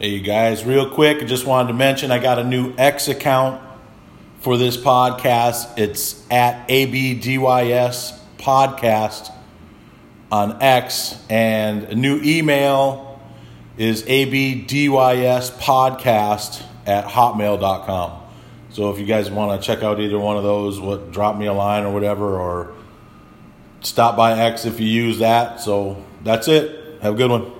Hey, you guys, real quick, I just wanted to mention I got a new X account for this podcast. It's at ABDYS Podcast on X, and a new email is ABDYS Podcast at hotmail.com. So if you guys want to check out either one of those, what drop me a line or whatever, or stop by X if you use that. So that's it. Have a good one.